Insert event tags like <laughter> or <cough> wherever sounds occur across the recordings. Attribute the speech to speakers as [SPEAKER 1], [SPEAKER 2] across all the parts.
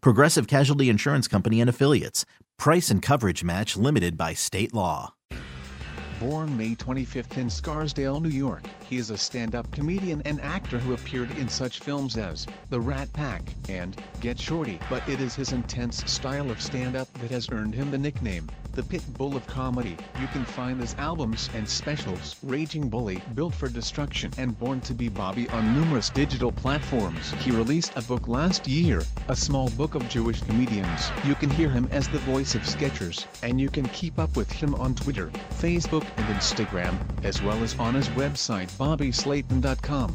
[SPEAKER 1] Progressive Casualty Insurance Company and Affiliates. Price and coverage match limited by state law.
[SPEAKER 2] Born May 25th in Scarsdale, New York, he is a stand-up comedian and actor who appeared in such films as The Rat Pack and Get Shorty. But it is his intense style of stand-up that has earned him the nickname, the Pit Bull of Comedy. You can find his albums and specials, Raging Bully, Built for Destruction, and Born to be Bobby on numerous digital platforms. He released a book last year, A Small Book of Jewish Comedians. You can hear him as the voice of Skechers, and you can keep up with him on Twitter, Facebook, and Instagram, as well as on his website bobbyslayton.com.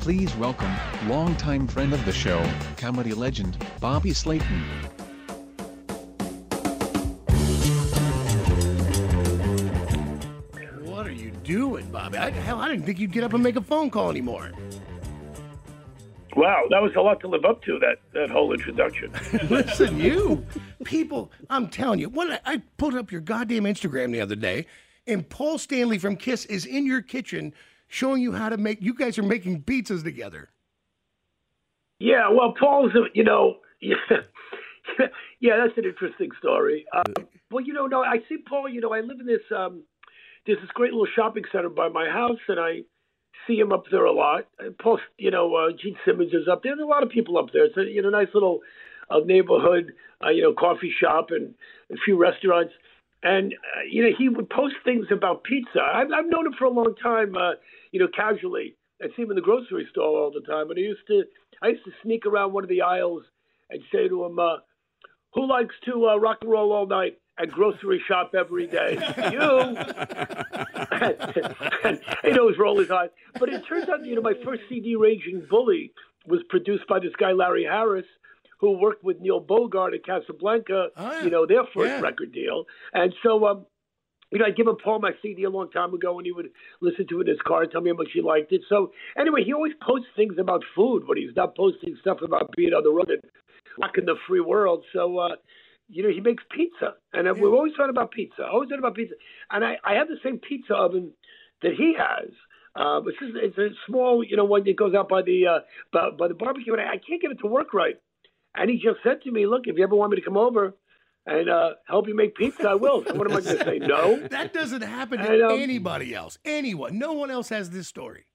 [SPEAKER 2] Please welcome, longtime friend of the show, comedy legend, Bobby Slayton.
[SPEAKER 3] Doing, Bobby? I, hell, I didn't think you'd get up and make a phone call anymore.
[SPEAKER 4] Wow, that was a lot to live up to that that whole introduction. <laughs>
[SPEAKER 3] Listen, you people, I'm telling you, what I pulled up your goddamn Instagram the other day, and Paul Stanley from Kiss is in your kitchen showing you how to make. You guys are making pizzas together.
[SPEAKER 4] Yeah, well, Paul's, a- you know, yeah, <laughs> yeah, that's an interesting story. Um, well, you know, no, I see Paul. You know, I live in this um, there's this great little shopping center by my house, and I see him up there a lot. Paul, you know, uh, Gene Simmons is up there. There's a lot of people up there. It's a you know nice little uh, neighborhood, uh, you know, coffee shop and a few restaurants. And uh, you know, he would post things about pizza. I've, I've known him for a long time, uh, you know, casually. I see him in the grocery store all the time. And I used to, I used to sneak around one of the aisles and say to him, uh, "Who likes to uh, rock and roll all night?" And grocery shop every day. <laughs> You. he'd always roll his eyes. But it turns out, you know, my first CD, Raging Bully, was produced by this guy, Larry Harris, who worked with Neil Bogart at Casablanca, you know, their first
[SPEAKER 3] Yeah.
[SPEAKER 4] record deal. And so, um, you know, I'd given Paul my CD a long time ago, and he would listen to it in his car and tell me how much he liked it. So, anyway, he always posts things about food when he's not posting stuff about being on the road and rocking the free world. So, uh, you know, he makes pizza, and uh we're always talking about pizza. Always talking about pizza, and I, I have the same pizza oven that he has. Uh, it's, just, it's a small, you know, one that goes out by the uh, by, by the barbecue, and I, I can't get it to work right. And he just said to me, "Look, if you ever want me to come over and uh, help you make pizza, I will." So what am I going to say? No. <laughs>
[SPEAKER 3] That doesn't happen to
[SPEAKER 4] And, um,
[SPEAKER 3] anybody else. Anyone. No one else has this story.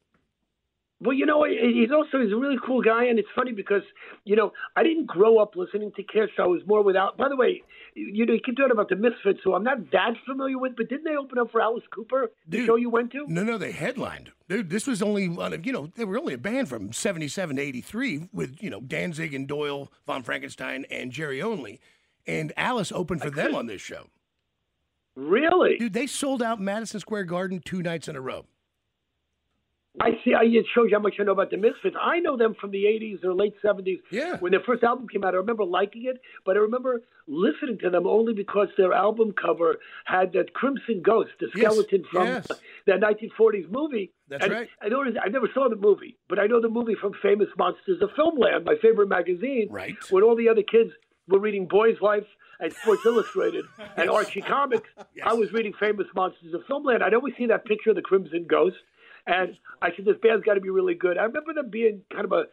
[SPEAKER 4] Well, you know, he's also he's a really cool guy, and it's funny because you know I didn't grow up listening to Kiss. I was more without. By the way, you know, you keep talking about the Misfits, who I'm not that familiar with, but didn't they open up for Alice Cooper? The
[SPEAKER 3] Dude.
[SPEAKER 4] show you went to?
[SPEAKER 3] No, no, they headlined. Dude, this was only one of, you know, they were only a band from 77 to 83 with, you know, Danzig and Doyle, Von Frankenstein, and Jerry Only. And Alice opened for them on this show.
[SPEAKER 4] Really?
[SPEAKER 3] Dude, they sold out Madison Square Garden two nights in a row.
[SPEAKER 4] I see. I, it shows you how much I know about the Misfits. I know them from the '80s or late '70s.
[SPEAKER 3] Yeah.
[SPEAKER 4] When their first album came out, I remember liking it, but I remember listening to them only because their album cover had that Crimson Ghost, the
[SPEAKER 3] Yes,
[SPEAKER 4] skeleton from
[SPEAKER 3] yes.
[SPEAKER 4] that 1940s movie.
[SPEAKER 3] That's
[SPEAKER 4] And
[SPEAKER 3] right.
[SPEAKER 4] I know I never saw the movie, but I know the movie from Famous Monsters of Filmland, my favorite magazine.
[SPEAKER 3] Right.
[SPEAKER 4] When all the other kids were reading Boy's Life and Sports Illustrated <laughs> and Archie Comics, <laughs> I was reading Famous Monsters of Filmland. I'd always see that picture of the Crimson Ghost, and I said, "This band's got to be really good." I remember them being kind of a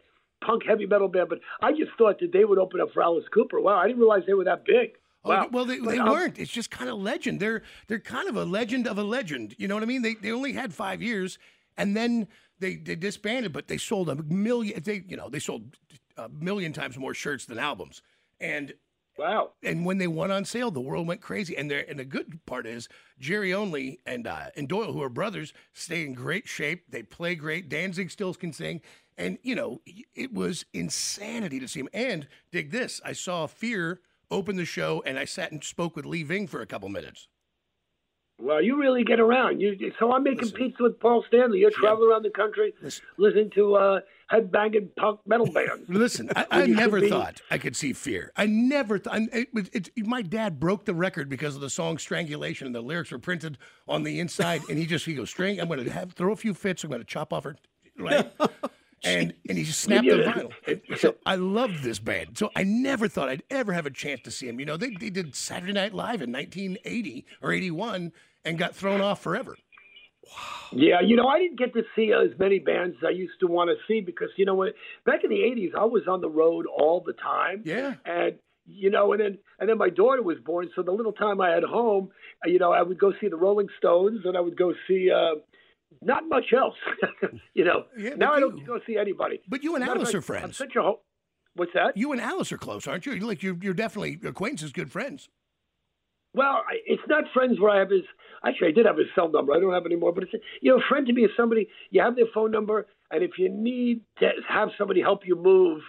[SPEAKER 4] punk heavy metal band, but I just thought that they would open up for Alice Cooper. Wow, I didn't realize they were that big.
[SPEAKER 3] Oh, well, they, they
[SPEAKER 4] um,
[SPEAKER 3] weren't. It's just kind of legend. They're they're kind of a legend of a legend. You know what I mean? They they only had five years, and then they they disbanded, but they sold a million. They you know they sold a million times more shirts than albums, and
[SPEAKER 4] Wow.
[SPEAKER 3] And when they went on sale, the world went crazy. And there, and the good part is Jerry Only and uh, and Doyle, who are brothers, stay in great shape. They play great. Danzig still can sing, and you know it was insanity to see him. And dig this, I saw Fear open the show, and I sat and spoke with Lee Ving for a couple minutes.
[SPEAKER 4] Well, you really get around. You so I'm making
[SPEAKER 3] Listen.
[SPEAKER 4] pizza with Paul Stanley. You're traveling around the country,
[SPEAKER 3] Listen.
[SPEAKER 4] listening to uh, headbanging punk metal band. <laughs>
[SPEAKER 3] Listen, I, I never
[SPEAKER 4] be-
[SPEAKER 3] thought I could see Fear. I never thought. It, was- it, my dad broke the record because of the song "Strangulation," and the lyrics were printed on the inside. And he just he goes, "String, I'm going to have throw a few fits. I'm going to chop off her." Right. <laughs> And and he just snapped the vinyl. So I loved this band. So I never thought I'd ever have a chance to see him. You know, they, they did Saturday Night Live in 1980 or 81 and got thrown off forever.
[SPEAKER 4] Yeah, you know, I didn't get to see as many bands as I used to want to see because you know what? Back in the '80s, I was on the road all the time.
[SPEAKER 3] Yeah.
[SPEAKER 4] and you know, and then and then my daughter was born, so the little time I had home, you know, I would go see the Rolling Stones, and I would go see. uh not much else, <laughs> you know.
[SPEAKER 3] Yeah,
[SPEAKER 4] now I don't
[SPEAKER 3] you-
[SPEAKER 4] go see anybody.
[SPEAKER 3] But you and
[SPEAKER 4] Matter
[SPEAKER 3] Alice
[SPEAKER 4] fact,
[SPEAKER 3] are friends.
[SPEAKER 4] I'm such a ho- What's that?
[SPEAKER 3] You and Alice are close, aren't you? Like you're, you're definitely acquaintances, good friends.
[SPEAKER 4] Well, I- it's not friends where I have his. Actually, I did have his cell number. I don't have anymore. But it's you know, a friend to me is somebody you have their phone number, and if you need to have somebody help you move,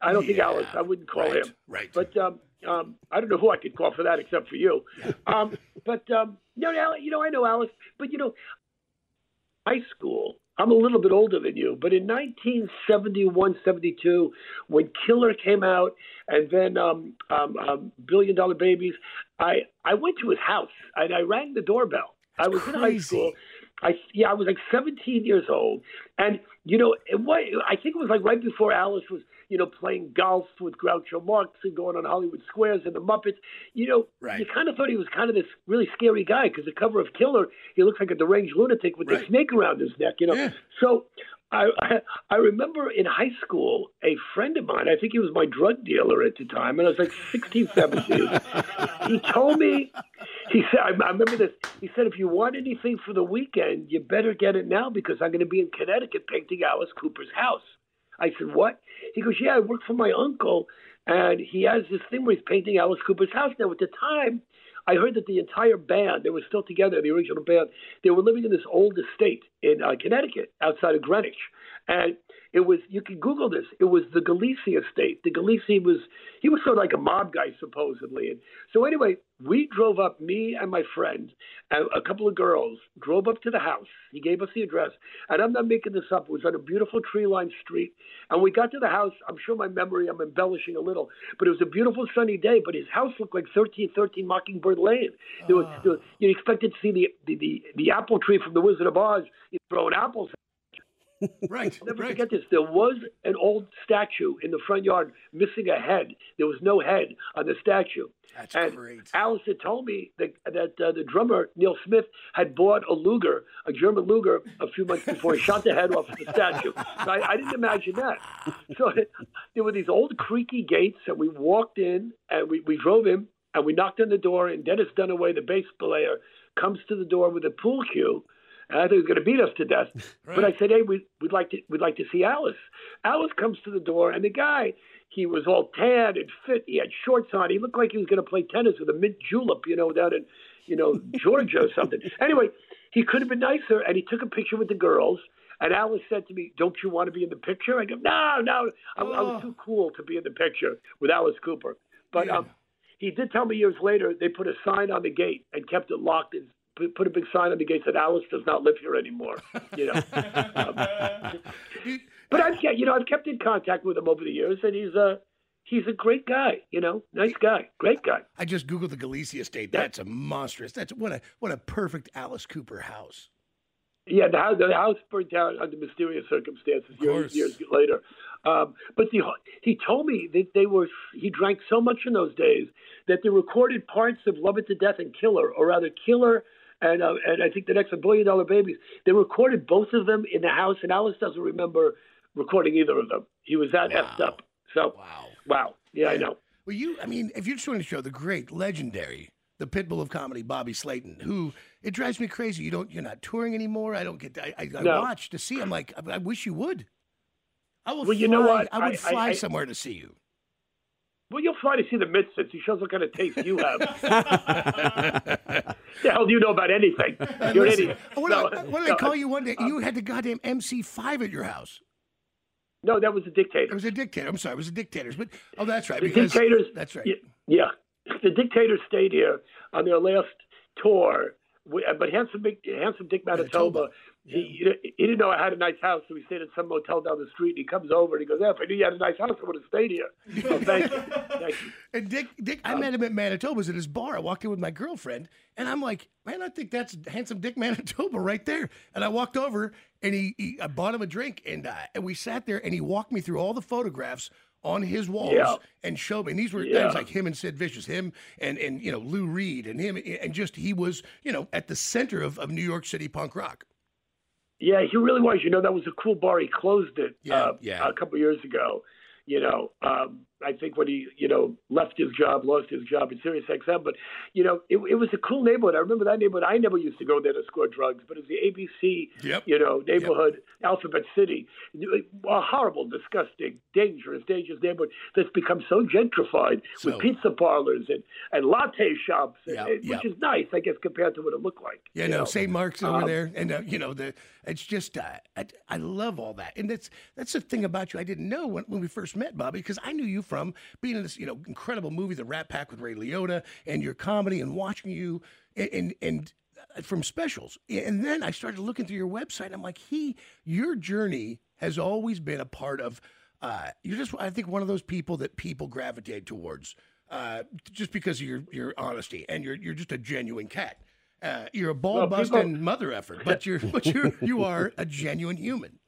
[SPEAKER 4] I don't think
[SPEAKER 3] Yeah,
[SPEAKER 4] Alice. I wouldn't call
[SPEAKER 3] right,
[SPEAKER 4] him.
[SPEAKER 3] right.
[SPEAKER 4] But um, um, I don't know who I could call for that except for you. Um, but um, no, no, you know, I know Alice. But you know, high school. I'm a little bit older than you, but in 1971, 72, when Killer came out, and then um, um, um, Billion Dollar Babies, I I went to his house and I rang the doorbell. I was in high school. I yeah, I was like 17 years old, and you know, it was, I think it was like right before Alice was, you know, playing golf with Groucho Marx and going on Hollywood Squares and the Muppets. You know,
[SPEAKER 3] Right.
[SPEAKER 4] you kind of thought he was kind of this really scary guy because the cover of Killer, he looks like a deranged lunatic with
[SPEAKER 3] Right.
[SPEAKER 4] the snake around his neck. You know,
[SPEAKER 3] Yeah.
[SPEAKER 4] so. I, I <laughs> I remember in high school, a friend of mine, I think he was my drug dealer at the time, and I was like 16, 17. he told me, he said, I, I remember this. He said, if you want anything for the weekend, you better get it now because I'm going to be in Connecticut painting Alice Cooper's house. I said, what? He goes, yeah, I work for my uncle, and he has this thing where he's painting Alice Cooper's house. Now, at the time, I heard that the entire band, they were still together, the original band, they were living in this old estate in uh, Connecticut outside of Greenwich. And it was, you can Google this, it was the Galesi estate. The Galesi was, he was sort of like a mob guy, supposedly. And so, anyway, we drove up, me and my friend, and a couple of girls drove up to the house. He gave us the address. And I'm not making this up. It was on a beautiful tree lined street. And we got to the house. I'm sure my memory, I'm embellishing a little, but it was a beautiful sunny day. But his house looked like 1313 Mockingbird Lane. There was, ah. there was, you expected to see the, the, the, the apple tree from the Wizard of Oz you know, throwing apples <laughs>
[SPEAKER 3] Right,
[SPEAKER 4] never
[SPEAKER 3] right.
[SPEAKER 4] forget this. There was an old statue in the front yard missing a head. There was no head on the statue.
[SPEAKER 3] That's
[SPEAKER 4] and
[SPEAKER 3] great.
[SPEAKER 4] Alice had told me that, that uh, the drummer, Neal Smith, had bought a Luger, a German Luger, a few months before he shot the head off of the statue. So I, I didn't imagine that. So <laughs> there were these old creaky gates, and we walked in, and we, we drove in, and we knocked on the door, and Dennis Dunaway, the bass player, comes to the door with a pool cue. And I thought he was going to beat us to death. <laughs> But I said, "Hey, we, we'd like to we'd like to see Alice." Alice comes to the door, and the guy he was all tan and fit. He had shorts on. He looked like he was going to play tennis with a mint julep, you know, down in you know <laughs> Georgia or something. Anyway, he could have been nicer, and he took a picture with the girls. And Alice said to me, "Don't you want to be in the picture?" I go, "No, no, I, I was too cool to be in the picture with Alice Cooper." But um, he did tell me years later they put a sign on the gate and kept it locked and put- a big sign on the gate that Alice does not live here anymore. You know. Um, <laughs> but I've kept, you know I've kept in contact with him over the years, and he's a he's a great guy. You know, nice guy, great guy.
[SPEAKER 3] I just googled the Galesi estate. That's a monstrous. That's what a what a perfect Alice Cooper house.
[SPEAKER 4] Yeah, the house, the house burned down under mysterious circumstances years, years later. Um, but the, he told me that they were he drank so much in those days that they recorded parts of Love It to Death and Killer, or rather Killer and uh, and I think the next one, Billion Dollar Babies. They recorded both of them in the house, and Alice doesn't remember recording either of them. He was that effed up. So
[SPEAKER 3] Wow.
[SPEAKER 4] wow, yeah, I know.
[SPEAKER 3] Well, you, I mean, if you're just want to show the great, legendary, the pitbull of comedy, Bobby Slayton, who it drives me crazy. You don't, you're not touring anymore. I don't get. I, I, I watch to see. I'm like, I, I wish you would. I will.
[SPEAKER 4] Well, you know what?
[SPEAKER 3] I would fly somewhere to see you.
[SPEAKER 4] Well, you'll fly to see the Misfits. He shows what kind of taste you have. <laughs> the hell do you know about anything? <laughs> You're an idiot.
[SPEAKER 3] What,
[SPEAKER 4] No,
[SPEAKER 3] did I, what did
[SPEAKER 4] no,
[SPEAKER 3] I call you one day? You had the goddamn MC5 at your house.
[SPEAKER 4] No, that was a dictator.
[SPEAKER 3] It was a dictator. I'm sorry, it was the dictators. But oh, that's right.
[SPEAKER 4] The
[SPEAKER 3] because
[SPEAKER 4] dictators.
[SPEAKER 3] That's right.
[SPEAKER 4] y- Yeah, the dictators stayed here on their last tour. We- uh, But handsome, Big, handsome Dick Manitoba,
[SPEAKER 3] Manitoba.
[SPEAKER 4] He, he didn't know I had a nice house, so he stayed at some motel down the street. And he comes over and he goes, "Yeah, if I knew you had a nice house, I would have stayed here." Oh, <laughs> thank you, thank you.
[SPEAKER 3] And Dick, Dick, I met him at Manitoba's at his bar. I walked in with my girlfriend, and I'm like, man, I think that's handsome Dick <laughs> Manitoba right there. And I walked over, and he, he I bought him a drink, and uh, and we sat there, and he walked me through all the photographs on his walls
[SPEAKER 4] Yeah.
[SPEAKER 3] and showed me. And these were
[SPEAKER 4] Yeah.
[SPEAKER 3] things like him and Sid Vicious, him and and you know Lou Reed, and him, and just he was you know at the center of, of New York City punk rock.
[SPEAKER 4] Yeah, he really was. You know, that was a cool bar. He closed it
[SPEAKER 3] Yeah,
[SPEAKER 4] uh,
[SPEAKER 3] yeah.
[SPEAKER 4] a couple years ago. You know, um, I think when he, you know, left his job, lost his job at Sirius XM. But, you know, it, it was a cool neighborhood. I remember that neighborhood. I never used to go there to score drugs, but it was the ABC,
[SPEAKER 3] Yep.
[SPEAKER 4] you know, neighborhood, Alphabet City. A horrible, disgusting, dangerous, dangerous neighborhood that's become so gentrified
[SPEAKER 3] So-
[SPEAKER 4] with pizza parlors and, and latte shops, and, and- which is nice, I guess, compared to what it looked like.
[SPEAKER 3] Yeah,
[SPEAKER 4] you
[SPEAKER 3] no,
[SPEAKER 4] know?
[SPEAKER 3] St. Mark's over
[SPEAKER 4] Um,
[SPEAKER 3] there, and uh, you know the. It's just uh, I, I love all that, and that's that's the thing about you I didn't know when, when we first met, Bobby, because I knew you from being in this you know incredible movie, The Rat Pack with Ray Liotta, and your comedy, and watching you, and and. and uh, from specials, and then I started looking through your website. I'm like, he, your journey has always been a part of. Uh, you're just, I think, one of those people that people gravitate towards, uh, just because of your your honesty, and you're you're just a genuine cat. Uh, you're a ball
[SPEAKER 4] Well,
[SPEAKER 3] busting
[SPEAKER 4] people-
[SPEAKER 3] mother effort, but you're but you you are a genuine human.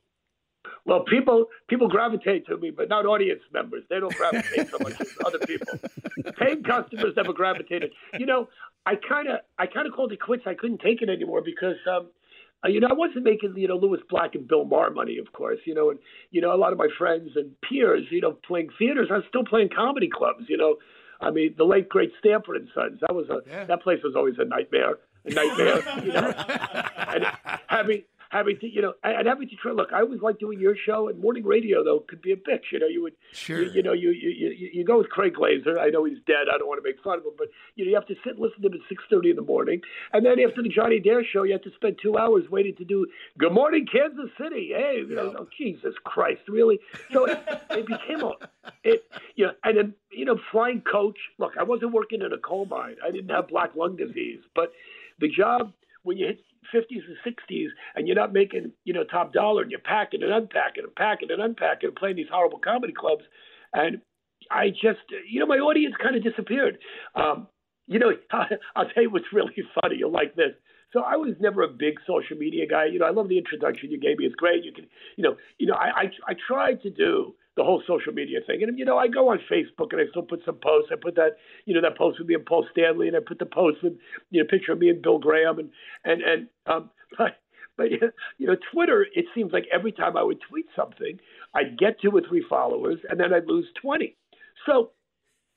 [SPEAKER 4] Well, people people gravitate to me, but not audience members. They don't gravitate so much as other people. <laughs> Paying customers never gravitated. You know, I kind of I kind of called it quits. I couldn't take it anymore because. um uh, you know, I wasn't making you know Lewis Black and Bill Maher money, of course. You know, and you know a lot of my friends and peers, you know, playing theaters. I was still playing comedy clubs. You know, I mean, the late great Stanford and Sons. That was a
[SPEAKER 3] Yeah.
[SPEAKER 4] that place was always a nightmare, a nightmare. you know, <laughs> and having having to you know and having to try. Look, I always liked doing your show, and morning radio though could be a bitch. You know, you would
[SPEAKER 3] Sure.
[SPEAKER 4] you, you know you, you you you go with Craig Glazer. I know he's dead. I don't want to make fun of him, but you know you have to sit and listen to him at six thirty in the morning, and then after the Johnny Dare show, you have to spend two hours waiting to do Good Morning Kansas City. Hey, you know, oh, Jesus Christ, really? So it, it became a it you know, and then you know flying coach. Look, I wasn't working in a coal mine. I didn't have black lung disease, but the job when you hit 50s and 60s and you're not making you know top dollar and you're packing and unpacking and packing and unpacking and playing these horrible comedy clubs and I just you know my audience kind of disappeared. Um, you know <laughs> I'll tell you what's really <laughs> funny. You'll like this. So I was never a big social media guy. You know I love the introduction you gave me. It's great. You can you know you know I I, I tried to do the whole social media thing. And you know, I go on Facebook and I still put some posts. I put that, you know, that post with me and Paul Stanley, and I put the post with, you know, picture of me and Bill Graham, and and and um, <laughs> but but you know, Twitter. It seems like every time I would tweet something, I'd get two or three followers, and then I'd lose twenty. So.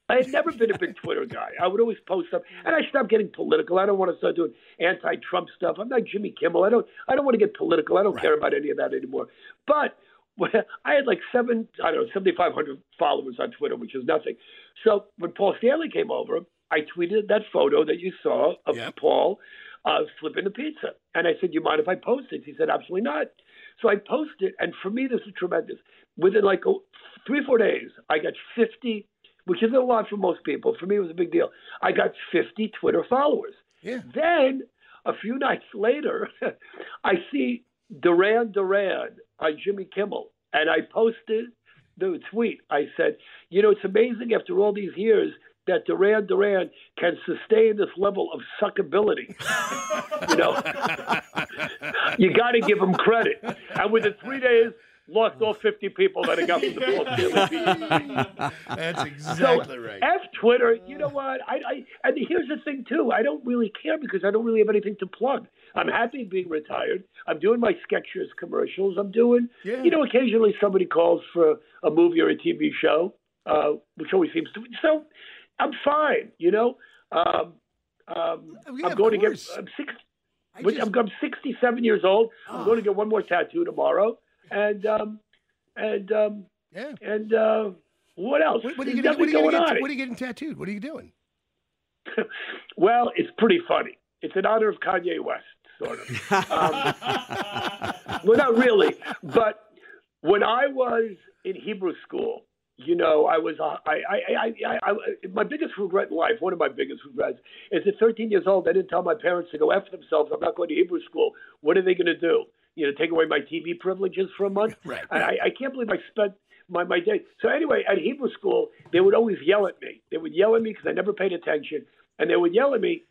[SPEAKER 4] I had never been a big Twitter <laughs> guy. I would always post stuff, and I stopped getting political. I don't want to start doing anti-Trump stuff. I'm not Jimmy Kimmel. I don't. I don't want to get political. I don't care about any of that anymore. But <laughs> I had like seven, I don't know, 7,500 followers on Twitter, which is nothing. So when Paul Stanley came over, I tweeted that photo that you saw of
[SPEAKER 3] Yep.
[SPEAKER 4] Paul uh, flipping the pizza. And I said, You mind if I post it? He said, Absolutely not. So I posted, and for me, this is tremendous. Within like a, three or four days, I got 50, which isn't a lot for most people. For me, it was a big deal. I got 50 Twitter followers.
[SPEAKER 3] Yeah.
[SPEAKER 4] Then a few <laughs> nights later, <laughs> I see Duran Duran on Jimmy Kimmel, and I posted the tweet. I said, you know, it's amazing after all these years that Duran Duran can sustain this level of suckability. <laughs> you know, <laughs> you got to give him credit. And within three days, lost all 50 people that I got from the Beat.
[SPEAKER 3] That's exactly right.
[SPEAKER 4] F Twitter. You know what? I, I and here's the thing too. I don't really care because I don't really have anything to plug. I'm happy being retired. I'm doing my Skechers commercials. I'm doing,
[SPEAKER 3] Yeah.
[SPEAKER 4] you know, occasionally somebody calls for a movie or a TV show, uh, which always seems to. So I'm fine. You know, um, um,
[SPEAKER 3] Yeah,
[SPEAKER 4] I'm going to get. I'm six.
[SPEAKER 3] Just,
[SPEAKER 4] I'm, I'm 67 years old. I'm
[SPEAKER 3] Oh.
[SPEAKER 4] going to get one more tattoo tomorrow, and um, and um,
[SPEAKER 3] yeah.
[SPEAKER 4] and uh, What else?
[SPEAKER 3] What, what are you getting? What are you
[SPEAKER 4] going
[SPEAKER 3] getting? What are you getting tattooed? What are you doing? <laughs>
[SPEAKER 4] Well, it's pretty funny. It's in honor of Kanye West, sort of. Um, <laughs> well, not really, but when I was in Hebrew school, you know, I was uh, I, I, I, I, I my biggest regret in life. One of my biggest regrets is at 13 years old, I didn't tell my parents to go after themselves. I'm not going to Hebrew school. What are they going to do? You know, take away my TV privileges for a month? <laughs>
[SPEAKER 3] Right.
[SPEAKER 4] I, I can't believe I spent my my day. So anyway, at Hebrew school, they would always yell at me. They would yell at me because I never paid attention, and they would yell at me,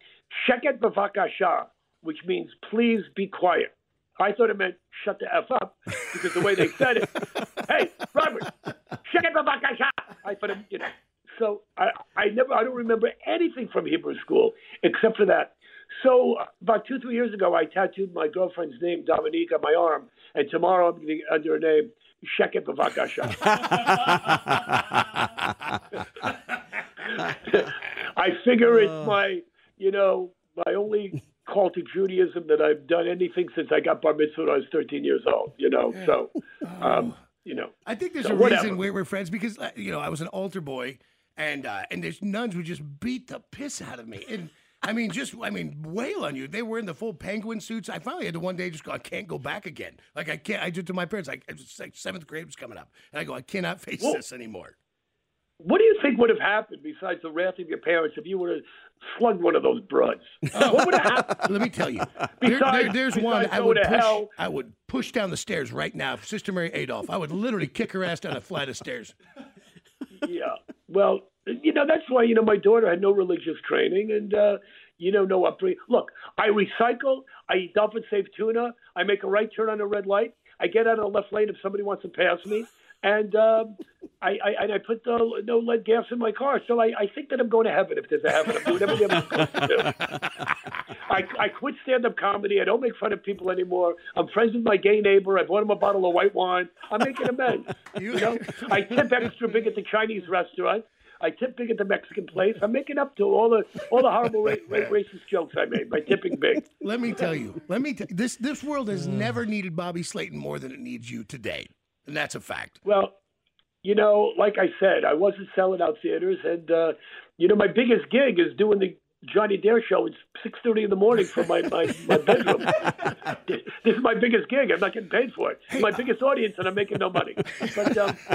[SPEAKER 4] "Sheket b'vakasha," which means please be quiet. I thought it meant shut the f up because the way they said it. <laughs> hey, Robert, sheket b'vakasha. I thought it, you know. So I, I never, I don't remember anything from Hebrew school except for that. So about two, three years ago, I tattooed my girlfriend's name, Dominique, on my arm, and tomorrow I'm going to get under her name, Sheket Bavakasha. <laughs> I figure it's my, you know, my only call to Judaism that I've done anything since I got bar mitzvah when I was 13 years old. You know, so, um, you know,
[SPEAKER 3] I think there's
[SPEAKER 4] So
[SPEAKER 3] a
[SPEAKER 4] whatever.
[SPEAKER 3] reason we're, we're friends because uh, you know I was an altar boy, and uh, and there's nuns would just beat the piss out of me, and I mean just I mean wail on you. They were in the full penguin suits. I finally had to one day just go. I can't go back again. Like I can't. I just to my parents like like seventh grade was coming up, and I go I cannot face
[SPEAKER 4] Whoa.
[SPEAKER 3] this anymore.
[SPEAKER 4] what do you think would have happened besides the wrath of your parents if you would have slugged one of those broads? Oh. what would have happened?
[SPEAKER 3] Let me tell you,
[SPEAKER 4] Besides-
[SPEAKER 3] there- there's one I would push.
[SPEAKER 4] hell.
[SPEAKER 3] I would push down the stairs right now, Sister Mary Adolph. I would literally kick her ass down a flight of stairs.
[SPEAKER 4] yeah. Well, you know, that's why, you know, my daughter had no religious training and, uh, you know, no upbringing. Look, I recycle. I eat dolphin safe tuna. I make a right turn on a red light. I get out of the left lane if somebody wants to pass me. And um, I, I and I put the no lead gas in my car, so I, I think that I'm going to heaven if there's a heaven. I'm doing everything I'm supposed to do. <laughs> I, I quit stand-up comedy. I don't make fun of people anymore. I'm friends with my gay neighbor. I bought him a bottle of white wine. I'm making amends. <laughs> You know, I tip extra big at the Chinese restaurant. I tip big at the Mexican place. I'm making up to all the all the horrible ra- ra- <laughs> racist jokes I made by tipping big.
[SPEAKER 3] Let me tell you. Let me tell this. This world has never needed Bobby Slayton more than it needs you today, and that's a fact.
[SPEAKER 4] Well, you know, like I said, I wasn't selling out theaters, and uh, you know, my biggest gig is doing the Johnny Dare show. It's six thirty in the morning from my my, my bedroom. <laughs> this is my biggest gig. I'm not getting paid for it. It's my biggest audience, and I'm making no money. But um, <laughs>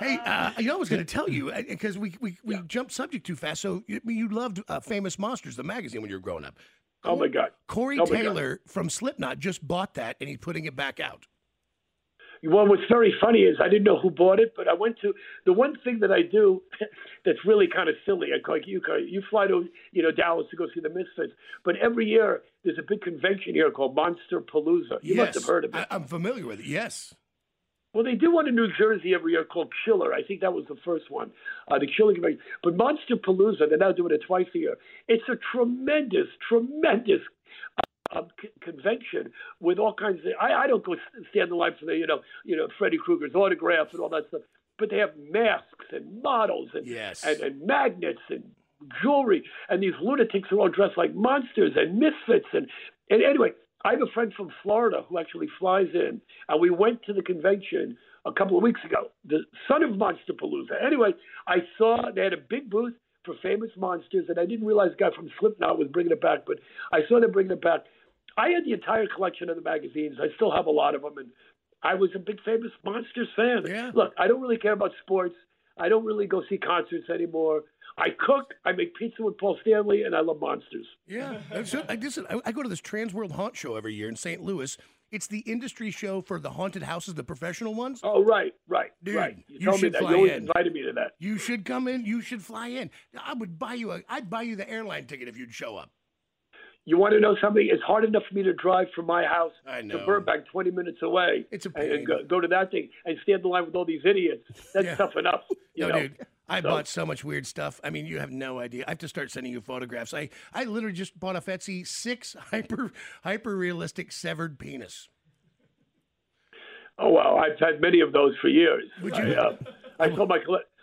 [SPEAKER 3] Hey, uh, you know, I was going to tell you because we we, we jumped subject too fast. So you, you loved uh, Famous Monsters, the magazine, when you were growing up.
[SPEAKER 4] oh my god,
[SPEAKER 3] Corey
[SPEAKER 4] Oh my God.
[SPEAKER 3] Taylor from Slipknot just bought that, and he's putting it back out.
[SPEAKER 4] Well, what's very funny is I didn't know who bought it, but I went to the one thing that I do <laughs> that's really kind of silly. I like you, you fly to you know Dallas to go see the Misfits, but every year there's a big convention here called Monster Palooza. You must have heard of it.
[SPEAKER 3] I, I'm familiar with it. Yes.
[SPEAKER 4] Well, they do one in New Jersey every year called Killer. I think that was the first one, uh, the Killer Convention. But Monster Palooza, they're now doing it twice a year. It's a tremendous, tremendous uh, c- convention with all kinds of. I, I don't go stand in line for the, you know, you know, Freddy Krueger's autograph and all that stuff. But they have masks and models and
[SPEAKER 3] Yes.
[SPEAKER 4] and, and magnets and jewelry, and these lunatics are all dressed like monsters and misfits. And, and anyway, I have a friend from Florida who actually flies in, and we went to the convention a couple of weeks ago, the son of Monster Palooza. Anyway, I saw they had a big booth for famous monsters, and I didn't realize the guy from Slipknot was bringing it back, but I saw them bringing it back. I had the entire collection of the magazines. I still have a lot of them, and I was a big famous monsters fan.
[SPEAKER 3] Yeah.
[SPEAKER 4] Look, I don't really care about sports. I don't really go see concerts anymore. I cook, I make pizza with Paul Stanley, and I love monsters.
[SPEAKER 3] Yeah. So, I, listen, I, I go to this Trans World Haunt Show every year in St. Louis. It's the industry show for the haunted houses, the professional ones.
[SPEAKER 4] Oh, right, right,
[SPEAKER 3] Dude,
[SPEAKER 4] right. You,
[SPEAKER 3] you
[SPEAKER 4] told me
[SPEAKER 3] should
[SPEAKER 4] that.
[SPEAKER 3] fly
[SPEAKER 4] You always
[SPEAKER 3] in.
[SPEAKER 4] invited me to that.
[SPEAKER 3] You should come in. You should fly in. I would buy you a. I'd buy you the airline ticket if you'd show up.
[SPEAKER 4] You want to know something? It's hard enough for me to drive from my house to. Burbank, 20 minutes away.
[SPEAKER 3] It's a
[SPEAKER 4] and- and go, go to that thing and stand in line with all these idiots. That's
[SPEAKER 3] Yeah.
[SPEAKER 4] tough enough. You
[SPEAKER 3] No,
[SPEAKER 4] know?
[SPEAKER 3] dude. I
[SPEAKER 4] So-
[SPEAKER 3] bought so much weird stuff. I mean, you have no idea. I have to start sending you photographs. I, I literally just bought off Etsy six <laughs> hyper hyper realistic severed penis.
[SPEAKER 4] Oh well, I've had many of those for years.
[SPEAKER 3] Would
[SPEAKER 4] I,
[SPEAKER 3] you-
[SPEAKER 4] uh, <laughs> I told my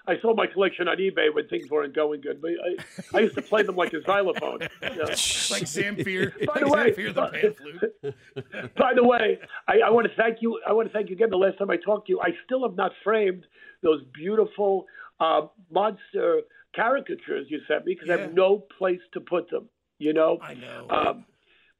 [SPEAKER 4] I sold my collection on eBay when things weren't going good. But I, I used to play them like a xylophone. you <laughs> know.
[SPEAKER 3] like Zamfir. <laughs>
[SPEAKER 4] By the way,
[SPEAKER 3] Zamfir the pan flute. <laughs>
[SPEAKER 4] By the way, I, I want to thank you. I want to thank you again. The last time I talked to you, I still have not framed those beautiful uh, monster caricatures you sent me because I have no place to put them. You know.
[SPEAKER 3] I know.
[SPEAKER 4] Um,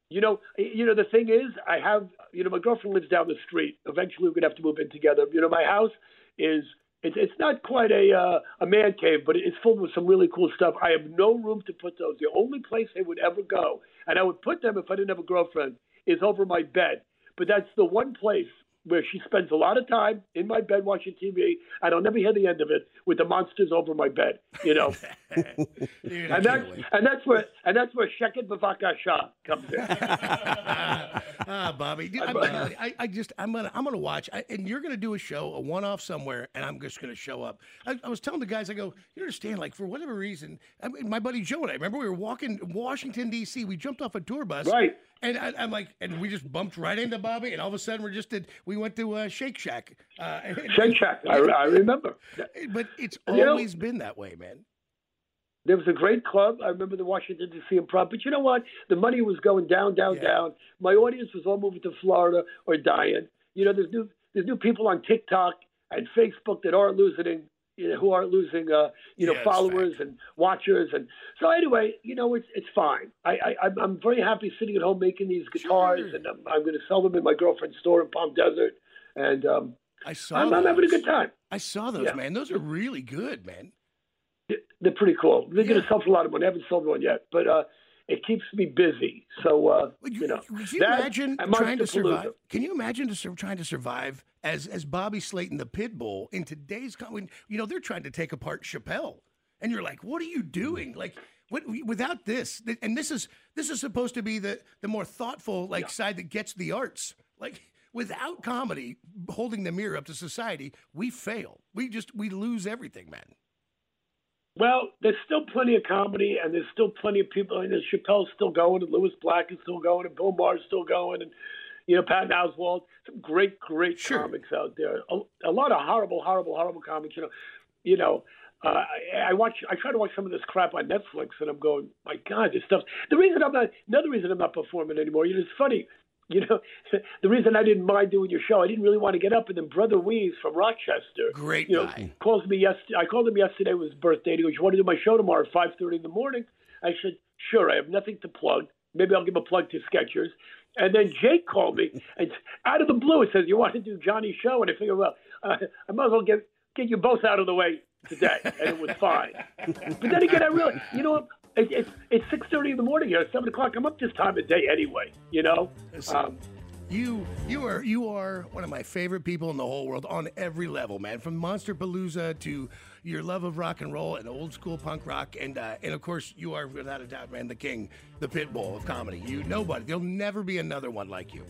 [SPEAKER 4] you know, you know the thing is, I have, you know, my girlfriend lives down the street. Eventually, we're gonna have to move in together. You know, my house is it's it's not quite a uh, a man cave, but it's filled with some really cool stuff. I have no room to put those. The only place they would ever go, and I would put them if I didn't have a girlfriend, is over my bed. But that's the one place where she spends a lot of time in my bed watching TV, and I'll never hear the end of it with the monsters over my bed. You know. <laughs>
[SPEAKER 3] Dude,
[SPEAKER 4] And that's and that's where and that's where Sheket Bavaka Shah comes in. <laughs>
[SPEAKER 3] dude, I'm, I, I just I'm gonna I'm gonna watch, I, and you're gonna do a show, a one-off somewhere, and I'm just gonna show up. I, I was telling the guys, I go, you understand, like for whatever reason, I mean, my buddy Joe and I remember we were walking Washington D.C. We jumped off a tour bus,
[SPEAKER 4] Right.
[SPEAKER 3] And I, I'm like, and we just bumped right into Bobby, and all of a sudden we're just did we went to uh, Shake Shack, uh, <laughs>
[SPEAKER 4] Shake Shack, I, I remember.
[SPEAKER 3] but it's
[SPEAKER 4] You know-
[SPEAKER 3] always been that way, man.
[SPEAKER 4] There was a great club. I remember the Washington D.C. Improv, but you know what? The money was going down, down,
[SPEAKER 3] Yeah.
[SPEAKER 4] down. My audience was all moving to Florida or dying. You know, there's new there's new people on TikTok and Facebook that aren't losing, you know, who aren't losing, uh, you know,
[SPEAKER 3] Yeah,
[SPEAKER 4] followers and watchers. And so anyway, you know, it's it's fine. I, I I'm, I'm very happy sitting at home making these guitars,
[SPEAKER 3] Sure.
[SPEAKER 4] and I'm, I'm going to sell them in my girlfriend's store in Palm Desert. And um,
[SPEAKER 3] I saw.
[SPEAKER 4] I'm, I'm having a good time.
[SPEAKER 3] I saw those,
[SPEAKER 4] Yeah.
[SPEAKER 3] man. Those are really good, man.
[SPEAKER 4] They're pretty cool. They're going to sell for a lot of money. I haven't sold one yet, but uh, it keeps me busy. So uh, you,
[SPEAKER 3] you,
[SPEAKER 4] know,
[SPEAKER 3] would you
[SPEAKER 4] that
[SPEAKER 3] imagine trying to survive? Can you imagine to trying to survive as as Bobby Slayton, the pit bull, in today's when, You know they're trying to take apart Chappelle, and you're like, what are you doing? Like, what without this? And this is this is supposed to be the the more thoughtful like side that gets the arts. Like without comedy holding the mirror up to society, we fail. We just we lose everything, man.
[SPEAKER 4] Well, there's still plenty of comedy, and there's still plenty of people. And Chappelle's still going, and Lewis Black is still going, and Bill Maher's still going, and you know Patton Oswalt. Some great, great
[SPEAKER 3] Sure.
[SPEAKER 4] comics out there. A, a lot of horrible, horrible, horrible comics. You know, you know. Uh, I, I watch. I try to watch some of this crap on Netflix, and I'm going, my God, this stuff. The reason I'm not, another reason I'm not performing anymore. You know, it's funny. <laughs> You know, <laughs> the reason I didn't mind doing your show, I didn't really want to get up, and then Brother Wease from Rochester,
[SPEAKER 3] Great
[SPEAKER 4] you know,
[SPEAKER 3] guy.
[SPEAKER 4] calls me yesterday. I called him yesterday. It was his birthday. He goes, "You want to do my show tomorrow at 5:30 in the morning?" I said, "Sure." I have nothing to plug. Maybe I'll give a plug to Skechers. And then Jake called me, <laughs> and out of the blue, it says, "You want to do Johnny's show?" And I figured, well, uh, I might as well get get you both out of the way today, and it was fine. but then again, I really, you know, what? It, it's it's 6:30 in the morning here, seven o'clock. I'm up this time of day anyway. You know. Um,
[SPEAKER 3] You you are you are one of my favorite people in the whole world on every level, man. From Monster Palooza to your love of rock and roll and old school punk rock, and uh, and of course you are without a doubt, man, the king, the pit bull of comedy. You nobody, there'll never be another one like you.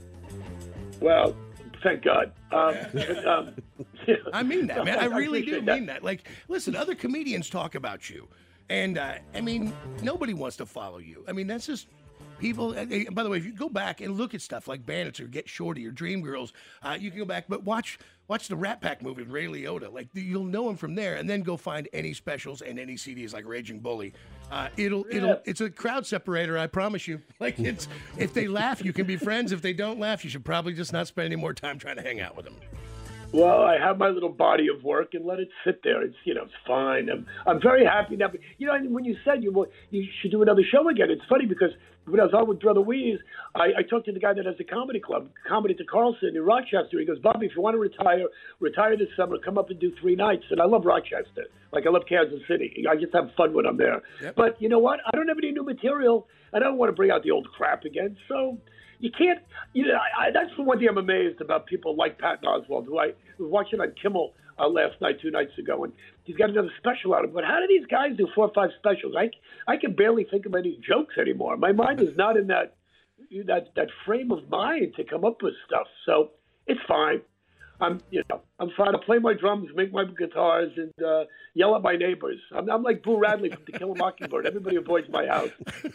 [SPEAKER 4] well, thank God. Um, <laughs> but, um, <laughs>
[SPEAKER 3] I mean that, man. I really do
[SPEAKER 4] appreciate that.
[SPEAKER 3] mean that. Like, listen, other comedians talk about you, and uh, I mean, nobody wants to follow you. I mean, that's just people. By the way, if you go back and look at stuff like Bandits or Get Shorty or Dreamgirls, uh, you can go back, but watch watch the Rat Pack movie with Ray Liotta. Like, you'll know him from there, and then go find any specials and any CDs like Raging Bully. Uh, it'll it'll it's a crowd separator. I promise you. <laughs> Like, it's if they laugh, you can be friends. If they don't laugh, you should probably just not spend any more time trying to hang out with them.
[SPEAKER 4] Well, I have my little body of work and let it sit there. It's you know it's fine. I'm I'm very happy now. But, you know, and when you said you you should do another show again, it's funny because when I was on with Brother Wease, I, I talked to the guy that has the comedy club, Comedy to Carlson in Rochester. He goes, Bobby, if you want to retire, retire this summer. Come up and do three nights. And I love Rochester, like I love Kansas City. I just have fun when I'm there. But you know what? I don't have any new material. and I don't want to bring out the old crap again. So you can't. You know, I, I, that's the one thing I'm amazed about people like Patton Oswalt, who I was watching on Kimmel uh, last night, two nights ago, and he's got another special out. But how do these guys do four or five specials? I I can barely think of any jokes anymore. My mind is not in that that that frame of mind to come up with stuff. So it's fine. I'm, you know, I'm fine. I play my drums, make my guitars, and uh, yell at my neighbors. I'm, I'm like Boo Radley from To Kill a Mockingbird. Everybody avoids my house.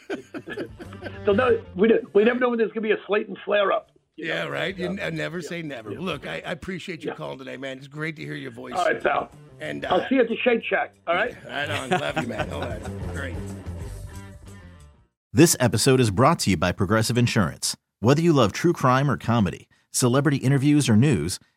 [SPEAKER 4] <laughs> so no, we we never know when there's going to be a Slayton flare up.
[SPEAKER 3] Yeah, right. You n- never say never. Look, I, I appreciate you call today, man. It's great to hear your voice.
[SPEAKER 4] All right, pal.
[SPEAKER 3] And uh,
[SPEAKER 4] I'll see you at the Shake Shack. All right.
[SPEAKER 3] Right on. Love you, man. All right. Great.
[SPEAKER 1] This episode is brought to you by Progressive Insurance. Whether you love true crime or comedy, celebrity interviews or news,